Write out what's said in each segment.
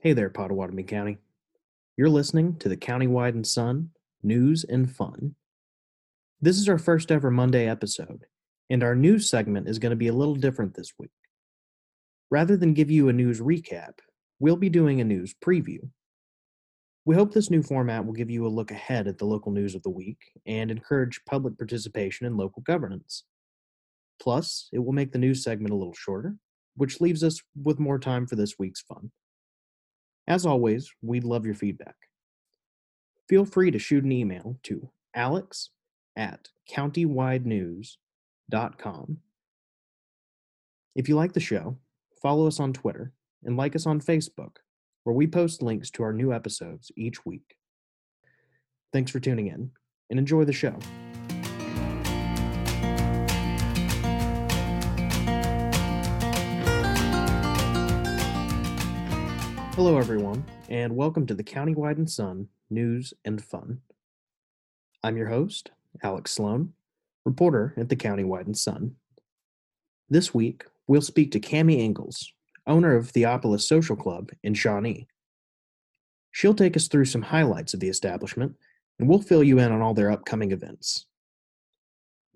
Hey there, Pottawatomie County. You're listening to the Countywide and Sun News and Fun. This is our first ever Monday episode, and our news segment is going to be a little different this week. Rather than give you a news recap, we'll be doing a news preview. We hope this new format will give you a look ahead at the local news of the week and encourage public participation in local governance. Plus, it will make the news segment a little shorter, which leaves us with more time for this week's fun. As always, we'd love your feedback. Feel free to shoot an email to alex at countywidenews.com. If you like the show, follow us on Twitter and like us on Facebook, where we post links to our new episodes each week. Thanks for tuning in and enjoy the show. Hello, everyone, and welcome to the Countywide and Sun News and Fun. I'm your host, Alex Sloan, reporter at the Countywide and Sun. This week, we'll speak to Cami Engles, owner of Theopolis Social Club in Shawnee. She'll take us through some highlights of the establishment, and we'll fill you in on all their upcoming events.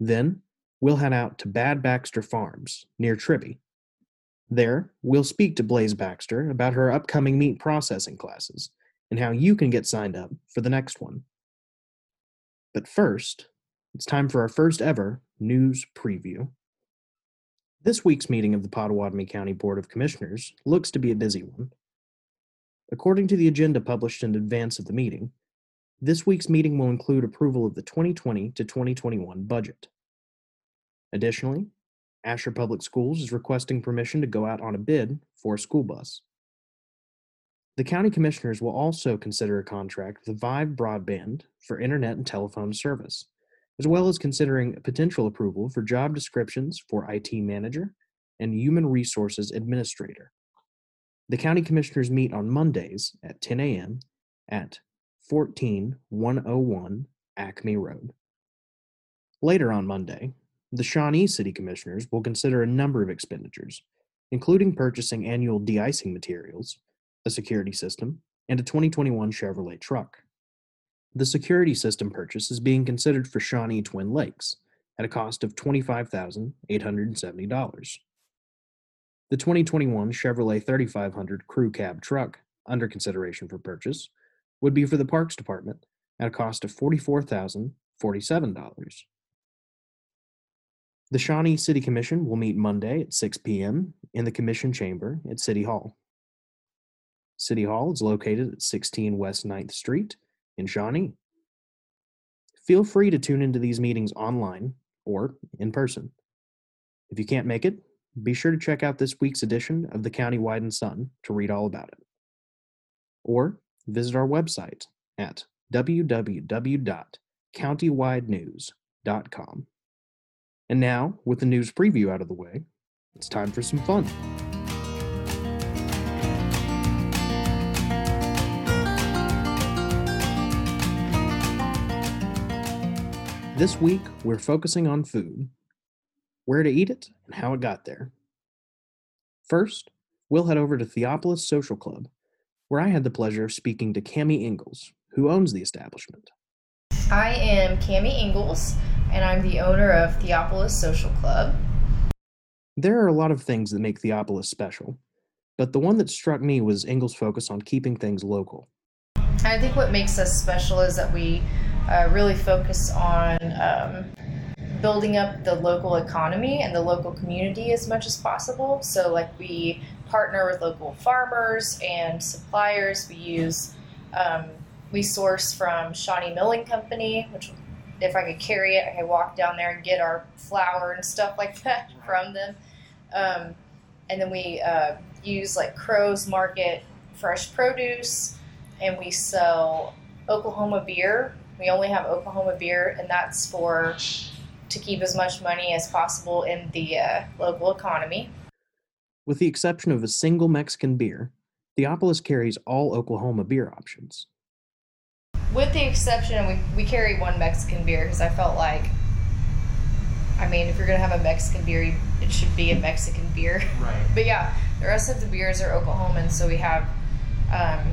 Then, we'll head out to Bad Baxter Farms near Tribbey there, we'll speak to Blaze Baxter about her upcoming meat processing classes and how you can get signed up for the next one. But first, it's time for our first ever news preview. This week's meeting of the Pottawatomie County Board of Commissioners looks to be a busy one. According to the agenda published in advance of the meeting, this week's meeting will include approval of the 2020 to 2021 budget. Additionally, Asher Public Schools is requesting permission to go out on a bid for a school bus. The county commissioners will also consider a contract with Vyve Broadband for internet and telephone service, as well as considering potential approval for job descriptions for IT manager and human resources administrator. The county commissioners meet on Mondays at 10 a.m. at 14101 Acme Road. Later on Monday, the Shawnee City Commissioners will consider a number of expenditures, including purchasing annual de-icing materials, a security system, and a 2021 Chevrolet truck. The security system purchase is being considered for Shawnee Twin Lakes at a cost of $25,870. The 2021 Chevrolet 3500 crew cab truck, under consideration for purchase, would be for the Parks Department at a cost of $44,047. The Shawnee City Commission will meet Monday at 6 p.m. in the Commission Chamber at City Hall. City Hall is located at 16 West 9th Street in Shawnee. Feel free to tune into these meetings online or in person. If you can't make it, be sure to check out this week's edition of the Countywide and Sun to read all about it. Or visit our website at www.countywidenews.com. And now, with the news preview out of the way, it's time for some fun. This week, we're focusing on food where to eat it and how it got there. First, we'll head over to Theopolis Social Club, where I had the pleasure of speaking to Cami Engles, who owns the establishment. I am Cami Engles, and I'm the owner of Theopolis Social Club. There are a lot of things that make Theopolis special, but the one that struck me was Engles' focus on keeping things local. I think what makes us special is that we uh, really focus on um, building up the local economy and the local community as much as possible. So, like, we partner with local farmers and suppliers. We use um, we source from Shawnee Milling Company, which if I could carry it, I could walk down there and get our flour and stuff like that from them. Um, and then we uh, use like Crow's Market fresh produce, and we sell Oklahoma beer. We only have Oklahoma beer, and that's for to keep as much money as possible in the uh, local economy. With the exception of a single Mexican beer, Theopolis carries all Oklahoma beer options with the exception, we, we carry one Mexican beer because I felt like, I mean, if you're gonna have a Mexican beer, it should be a Mexican beer. Right. but yeah, the rest of the beers are Oklahoman, so we have Um,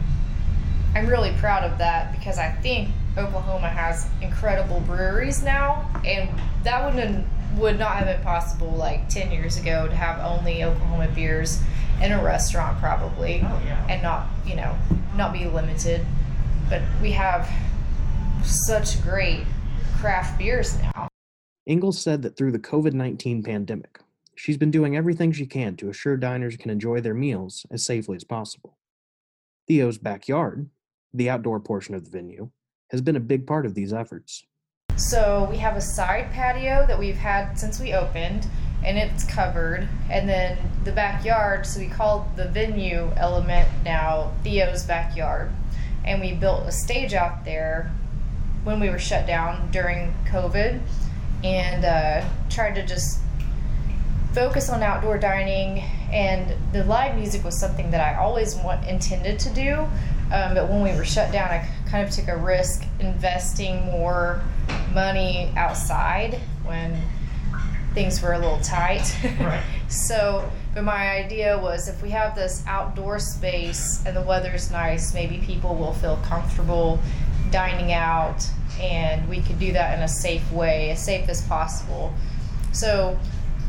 I'm really proud of that because I think Oklahoma has incredible breweries now, and that wouldn't would not have been possible like 10 years ago to have only Oklahoma beers in a restaurant probably Oh, yeah. and not you know not be limited but we have such great craft beers now Engles said that through the COVID 19 pandemic, she's been doing everything she can to assure diners can enjoy their meals as safely as possible. Theo's backyard, the outdoor portion of the venue, has been a big part of these efforts. so we have a side patio that we've had since we opened and it's covered and then the backyard so we call the venue element now theo's backyard and we built a stage out there when we were shut down during covid and uh, tried to just focus on outdoor dining and the live music was something that i always want, intended to do um, but when we were shut down i kind of took a risk investing more money outside when things were a little tight Right. so but my idea was if we have this outdoor space and the weather's nice maybe people will feel comfortable dining out and we could do that in a safe way as safe as possible. So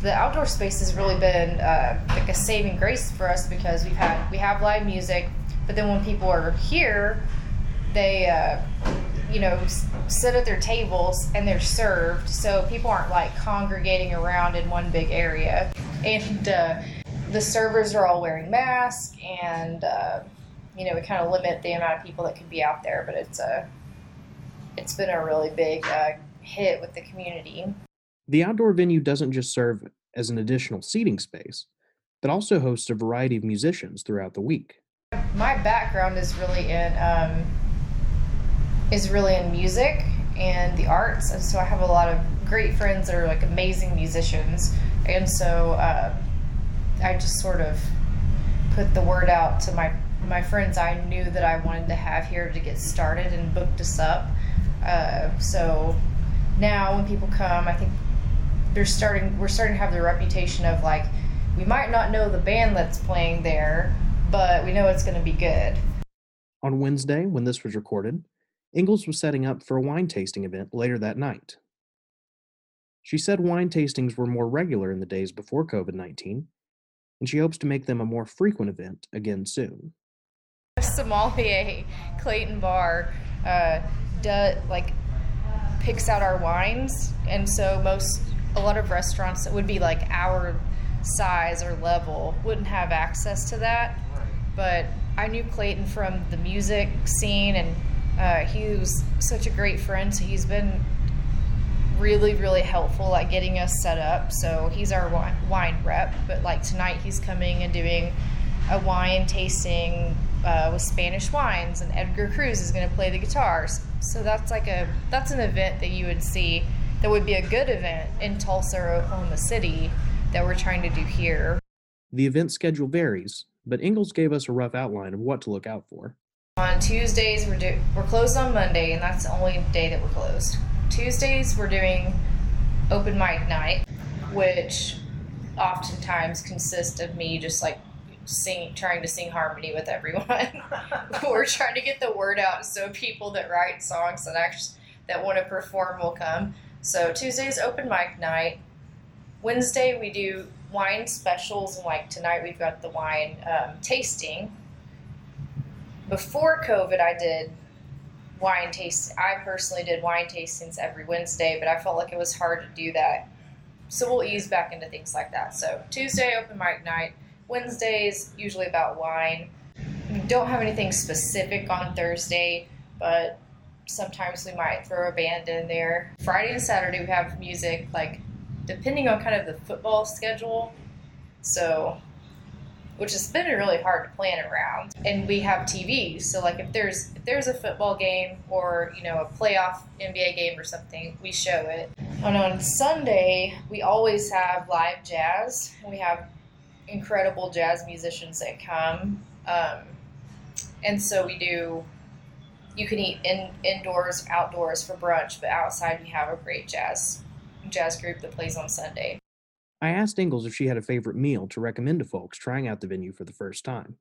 the outdoor space has really been uh, like a saving grace for us because we've had we have live music but then when people are here they uh, you know sit at their tables and they're served. So people aren't like congregating around in one big area. And uh, the servers are all wearing masks and uh, you know we kind of limit the amount of people that can be out there but it's a it's been a really big uh, hit with the community The outdoor venue doesn't just serve as an additional seating space, but also hosts a variety of musicians throughout the week. my background is really in um, is really in music and the arts and so i have a lot of great friends that are like amazing musicians and so uh, i just sort of put the word out to my my friends i knew that i wanted to have here to get started and booked us up uh, so now when people come i think they're starting we're starting to have the reputation of like we might not know the band that's playing there but we know it's going to be good On Wednesday, when this was recorded, Engles was setting up for a wine tasting event later that night. She said wine tastings were more regular in the days before COVID 19, and she hopes to make them a more frequent event again soon. sommelier clayton barr uh, does like picks out our wines and so most a lot of restaurants that would be like our size or level wouldn't have access to that but I knew Clayton from the music scene, and uh, he was such a great friend. So he's been really, really helpful at getting us set up. So he's our wine, rep. But like tonight, he's coming and doing a wine tasting uh, with Spanish wines, and Edgar Cruz is going to play the guitars. So that's like a that's an event that you would see that would be a good event in Tulsa or Oklahoma City that we're trying to do here. The event schedule varies, but Engles gave us a rough outline of what to look out for. On Tuesdays, we're do- we're closed on Monday, and that's the only day that we're closed. Tuesdays, we're doing open mic night, which oftentimes consists of me just like sing, trying to sing harmony with everyone. we're trying to get the word out so people that write songs that actually that want to perform will come. So Tuesday's open mic night. Wednesday we do wine specials, and like tonight we've got the wine um, tasting before COVID, I did wine taste. I personally did wine tastings every Wednesday, but I felt like it was hard to do that. So we'll ease back into things like that. So Tuesday open mic night. Wednesdays usually about wine. Don't have anything specific on Thursday, but sometimes we might throw a band in there. Friday and Saturday we have music, like depending on kind of the football schedule. So which has been really hard to plan around. And we have TV, so like if there's if there's a football game or you know a playoff NBA game or something, we show it. And on Sunday, we always have live jazz. We have incredible jazz musicians that come, um, and so we do. You can eat in indoors, outdoors for brunch, but outside we have a great jazz jazz group that plays on Sunday. I asked Engles if she had a favorite meal to recommend to folks trying out the venue for the first time.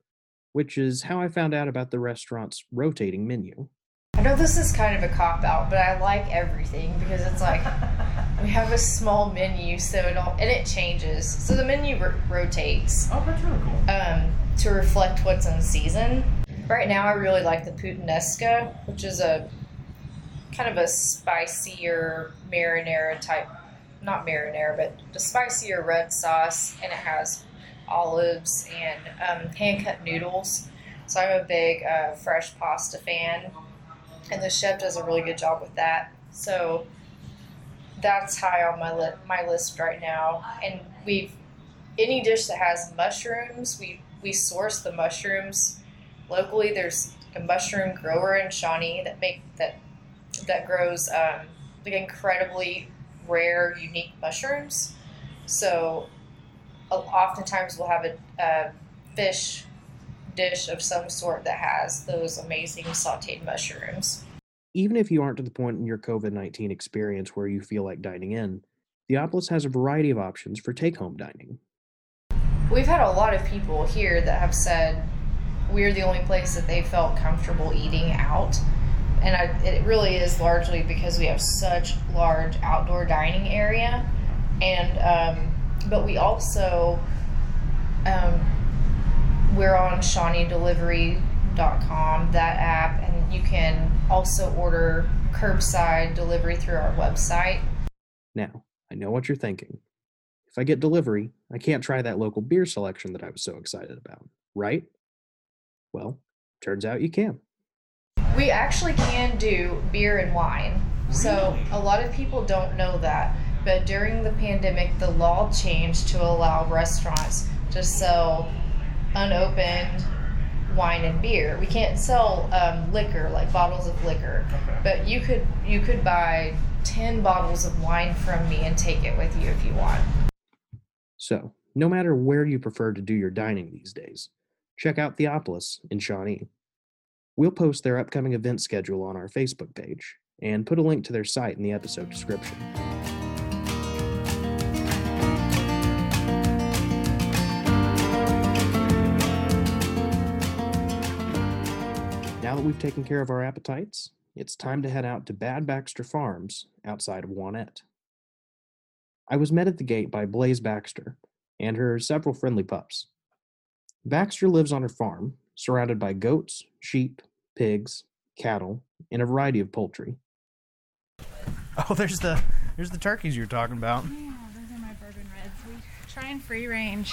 which is how I found out about the restaurant's rotating menu. I know this is kind of a cop out, but I like everything because it's like we have a small menu, so it all and it changes. So the menu ro- rotates Oh, that's really cool. um, to reflect what's in season. Right now, I really like the puttanesca, which is a kind of a spicier marinara type, not marinara, but the spicier red sauce, and it has olives and um, hand cut noodles. So I'm a big uh, fresh pasta fan, and the chef does a really good job with that. So that's high on my li- my list right now. And we've any dish that has mushrooms, we we source the mushrooms locally. There's a mushroom grower in Shawnee that make that that grows um, like incredibly rare, unique mushrooms. So oftentimes we'll have a, a fish dish of some sort that has those amazing sautéed mushrooms. Even if you aren't to the point in your COVID 19 experience where you feel like dining in, Theopolis has a variety of options for take home dining. We've had a lot of people here that have said we're the only place that they felt comfortable eating out. And I, it really is largely because we have such large outdoor dining area. And, um, but we also, um, we're on ShawneeDelivery.com, that app, and you can also order curbside delivery through our website. Now, I know what you're thinking. If I get delivery, I can't try that local beer selection that I was so excited about, right? Well, turns out you can. We actually can do beer and wine. So a lot of people don't know that. But during the pandemic, the law changed to allow restaurants to sell unopened wine and beer. We can't sell um, liquor, like bottles of liquor, Okay. but you could you could buy ten bottles of wine from me and take it with you if you want. So, no matter where you prefer to do your dining these days, check out Theopolis in Shawnee. We'll post their upcoming event schedule on our Facebook page and put a link to their site in the episode description. Now that we've taken care of our appetites, it's time to head out to Bad Baxter Farms outside of Wanette. I was met at the gate by Blaze Baxter and her several friendly pups. Baxter lives on her farm, surrounded by goats, sheep, pigs, cattle, and a variety of poultry. Oh, there's the there's the turkeys you're talking about. Yeah, those are my bourbon reds. We try and free range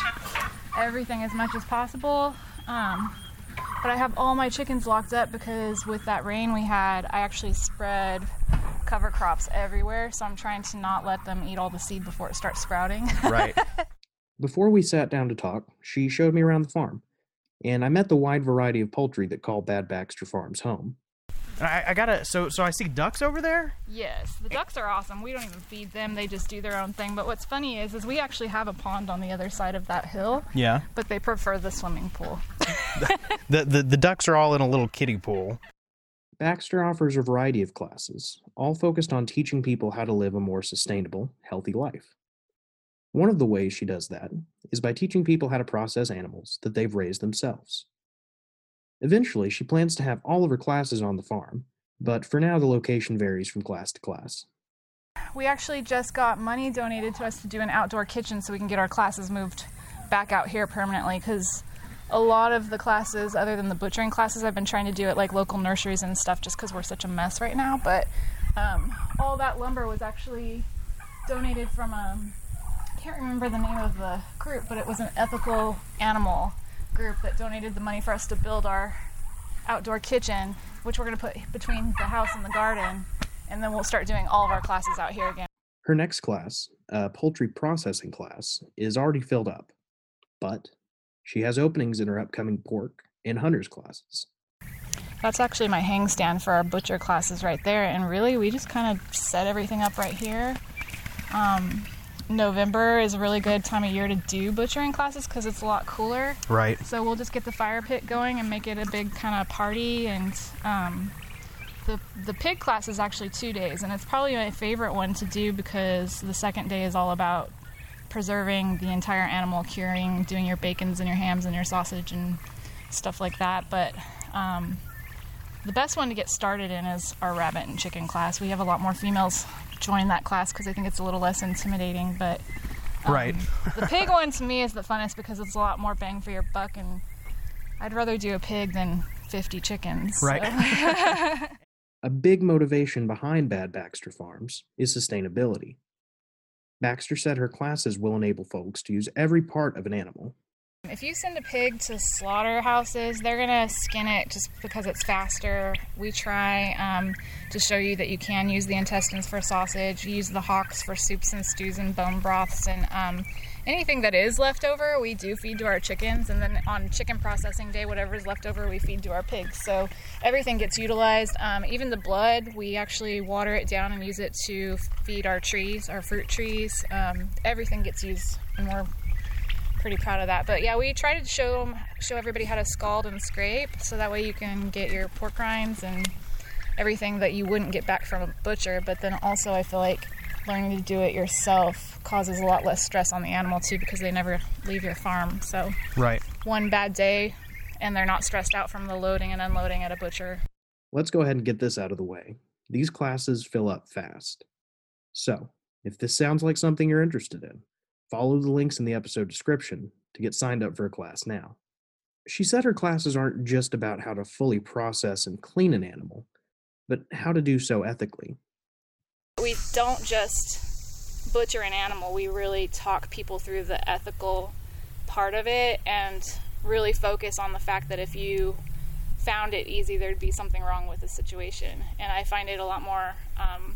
everything as much as possible. Um, but I have all my chickens locked up because with that rain we had, I actually spread cover crops everywhere. So I'm trying to not let them eat all the seed before it starts sprouting. Right. Before we sat down to talk, she showed me around the farm, and I met the wide variety of poultry that call Bad Baxter Farms home. I, I gotta. So so I see ducks over there. yes, the eh. ducks are awesome. We don't even feed them; they just do their own thing. But what's funny is, is we actually have a pond on the other side of that hill, Yeah. but they prefer the swimming pool. The, the the ducks are all in a little kiddie pool. Baxter offers a variety of classes, all focused on teaching people how to live a more sustainable, healthy life. One of the ways she does that is by teaching people how to process animals that they've raised themselves. Eventually, she plans to have all of her classes on the farm, but for now, the location varies from class to class. We actually just got money donated to us to do an outdoor kitchen so we can get our classes moved back out here permanently because a lot of the classes, other than the butchering classes, I've been trying to do at like local nurseries and stuff just because we're such a mess right now. But um, all that lumber was actually donated from um, I can't remember the name of the group, but it was an ethical animal group that donated the money for us to build our outdoor kitchen, which we're going to put between the house and the garden, and then we'll start doing all of our classes out here again. Her next class, a poultry processing class, is already filled up, but she has openings in her upcoming pork and hunters classes. That's actually my hang stand for our butcher classes right there, and really we just kind of set everything up right here. Um, November is a really good time of year to do butchering classes because it's a lot cooler. Right. So we'll just get the fire pit going and make it a big kind of party. And um, the the pig class is actually two days, and it's probably my favorite one to do because the second day is all about preserving the entire animal, curing, doing your bacons and your hams and your sausage and stuff like that. But um, the best one to get started in is our rabbit and chicken class. We have a lot more females join that class because I think it's a little less intimidating. But um, Right. the pig one to me is the funnest because it's a lot more bang for your buck, and I'd rather do a pig than 50 chickens. so- Right. A big motivation behind Bad Baxter Farms is sustainability. Baxter said her classes will enable folks to use every part of an animal. If you send a pig to slaughterhouses, they're gonna skin it just because it's faster. We try um, to show you that you can use the intestines for sausage, use the hocks for soups and stews and bone broths, and um, anything that is left over, we do feed to our chickens. And then on chicken processing day, whatever is left over, we feed to our pigs. So everything gets utilized. Um, even the blood, we actually water it down and use it to feed our trees, our fruit trees. Um, everything gets used, and we're pretty proud of that. But yeah, we try to show 'em- show everybody how to scald and scrape, so that way you can get your pork rinds and everything that you wouldn't get back from a butcher. But then also, I feel like learning to do it yourself causes a lot less stress on the animal too, because they never leave your farm. So Right. one bad day, and they're not stressed out from the loading and unloading at a butcher. Let's go ahead and get this out of the way. These classes fill up fast. So, if this sounds like something you're interested in, follow the links in the episode description to get signed up for a class now. She said her classes aren't just about how to fully process and clean an animal, but how to do so ethically. we don't just butcher an animal, we really talk people through the ethical part of it and really focus on the fact that if you found it easy, there'd be something wrong with the situation. And I find it a lot more um,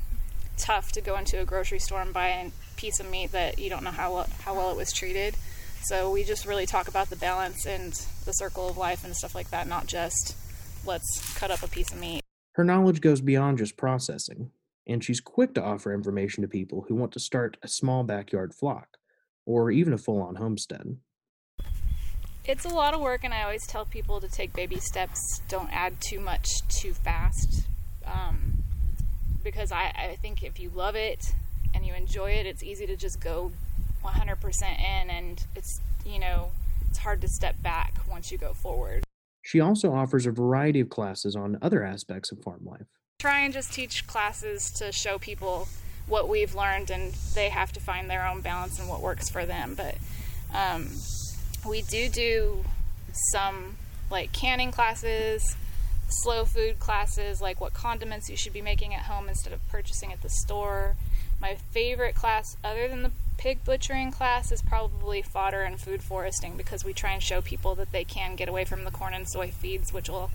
tough to go into a grocery store and buy a piece of meat that you don't know how well, how well it was treated. So we just really talk about the balance and the circle of life and stuff like that, not just let's cut up a piece of meat. Her knowledge goes beyond just processing, and she's quick to offer information to people who want to start a small backyard flock or even a full on homestead. It's a lot of work, and I always tell people to take baby steps. Don't add too much too fast. Um, because I, I think if you love it and you enjoy it, it's easy to just go 100% in, and it's, you know, it's hard to step back once you go forward. She also offers a variety of classes on other aspects of farm life. Try and just teach classes to show people what we've learned, and they have to find their own balance and what works for them. But um, we do do some like canning classes, slow food classes, like what condiments you should be making at home instead of purchasing at the store. My favorite class, other than the pig butchering class, is probably fodder and food foresting because we try and show people that they can get away from the corn and soy feeds, which will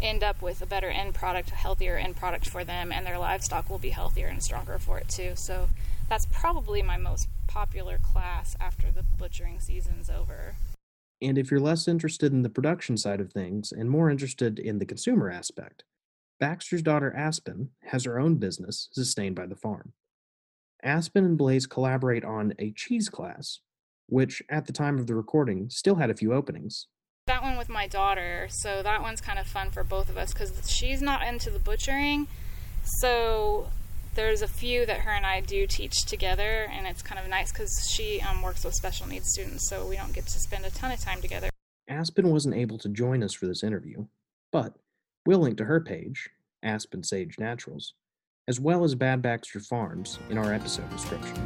end up with a better end product, a healthier end product for them, and their livestock will be healthier and stronger for it too. So that's probably my most popular class after the butchering season's over. And if you're less interested in the production side of things and more interested in the consumer aspect, Baxter's daughter Aspen has her own business sustained by the farm. Aspen and Blaze collaborate on a cheese class, which at the time of the recording still had a few openings. That one with my daughter, so that one's kind of fun for both of us because she's not into the butchering. So there's a few that her and I do teach together, and it's kind of nice because she um, works with special needs students, so we don't get to spend a ton of time together. Aspen wasn't able to join us for this interview, but we'll link to her page, Aspen Sage Naturals, as well as Bad Baxter Farms in our episode description.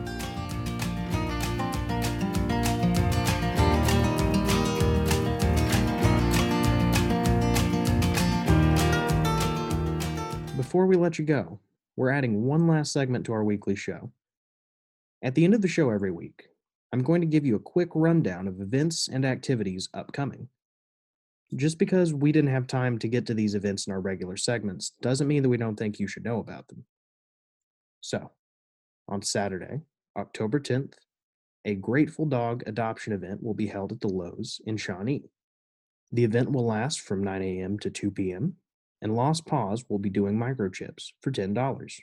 Before we let you go, we're adding one last segment to our weekly show. At the end of the show every week, I'm going to give you a quick rundown of events and activities upcoming. Just because we didn't have time to get to these events in our regular segments doesn't mean that we don't think you should know about them. So, on Saturday, October 10th, a Grateful Dog adoption event will be held at the Lowe's in Shawnee. The event will last from 9 a.m. to 2 p.m., and Lost Paws will be doing microchips for $10.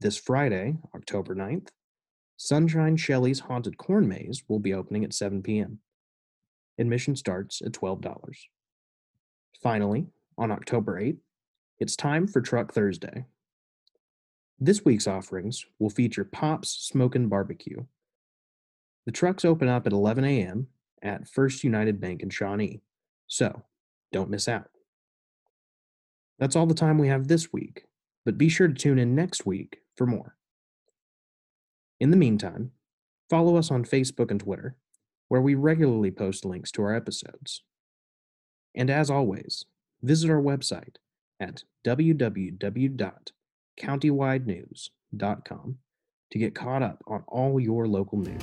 This Friday, October 9th, Sunshine Shelley's Haunted Corn Maze will be opening at 7 p.m. Admission starts at $12. Finally, on October 8th, it's time for Truck Thursday. This week's offerings will feature Pop's Smokin' Barbecue. The trucks open up at 11 a.m. at First United Bank in Shawnee, So don't miss out. That's all the time we have this week, but be sure to tune in next week for more. In the meantime, follow us on Facebook and Twitter, where we regularly post links to our episodes. And as always, visit our website at www.countywidenews.com to get caught up on all your local news.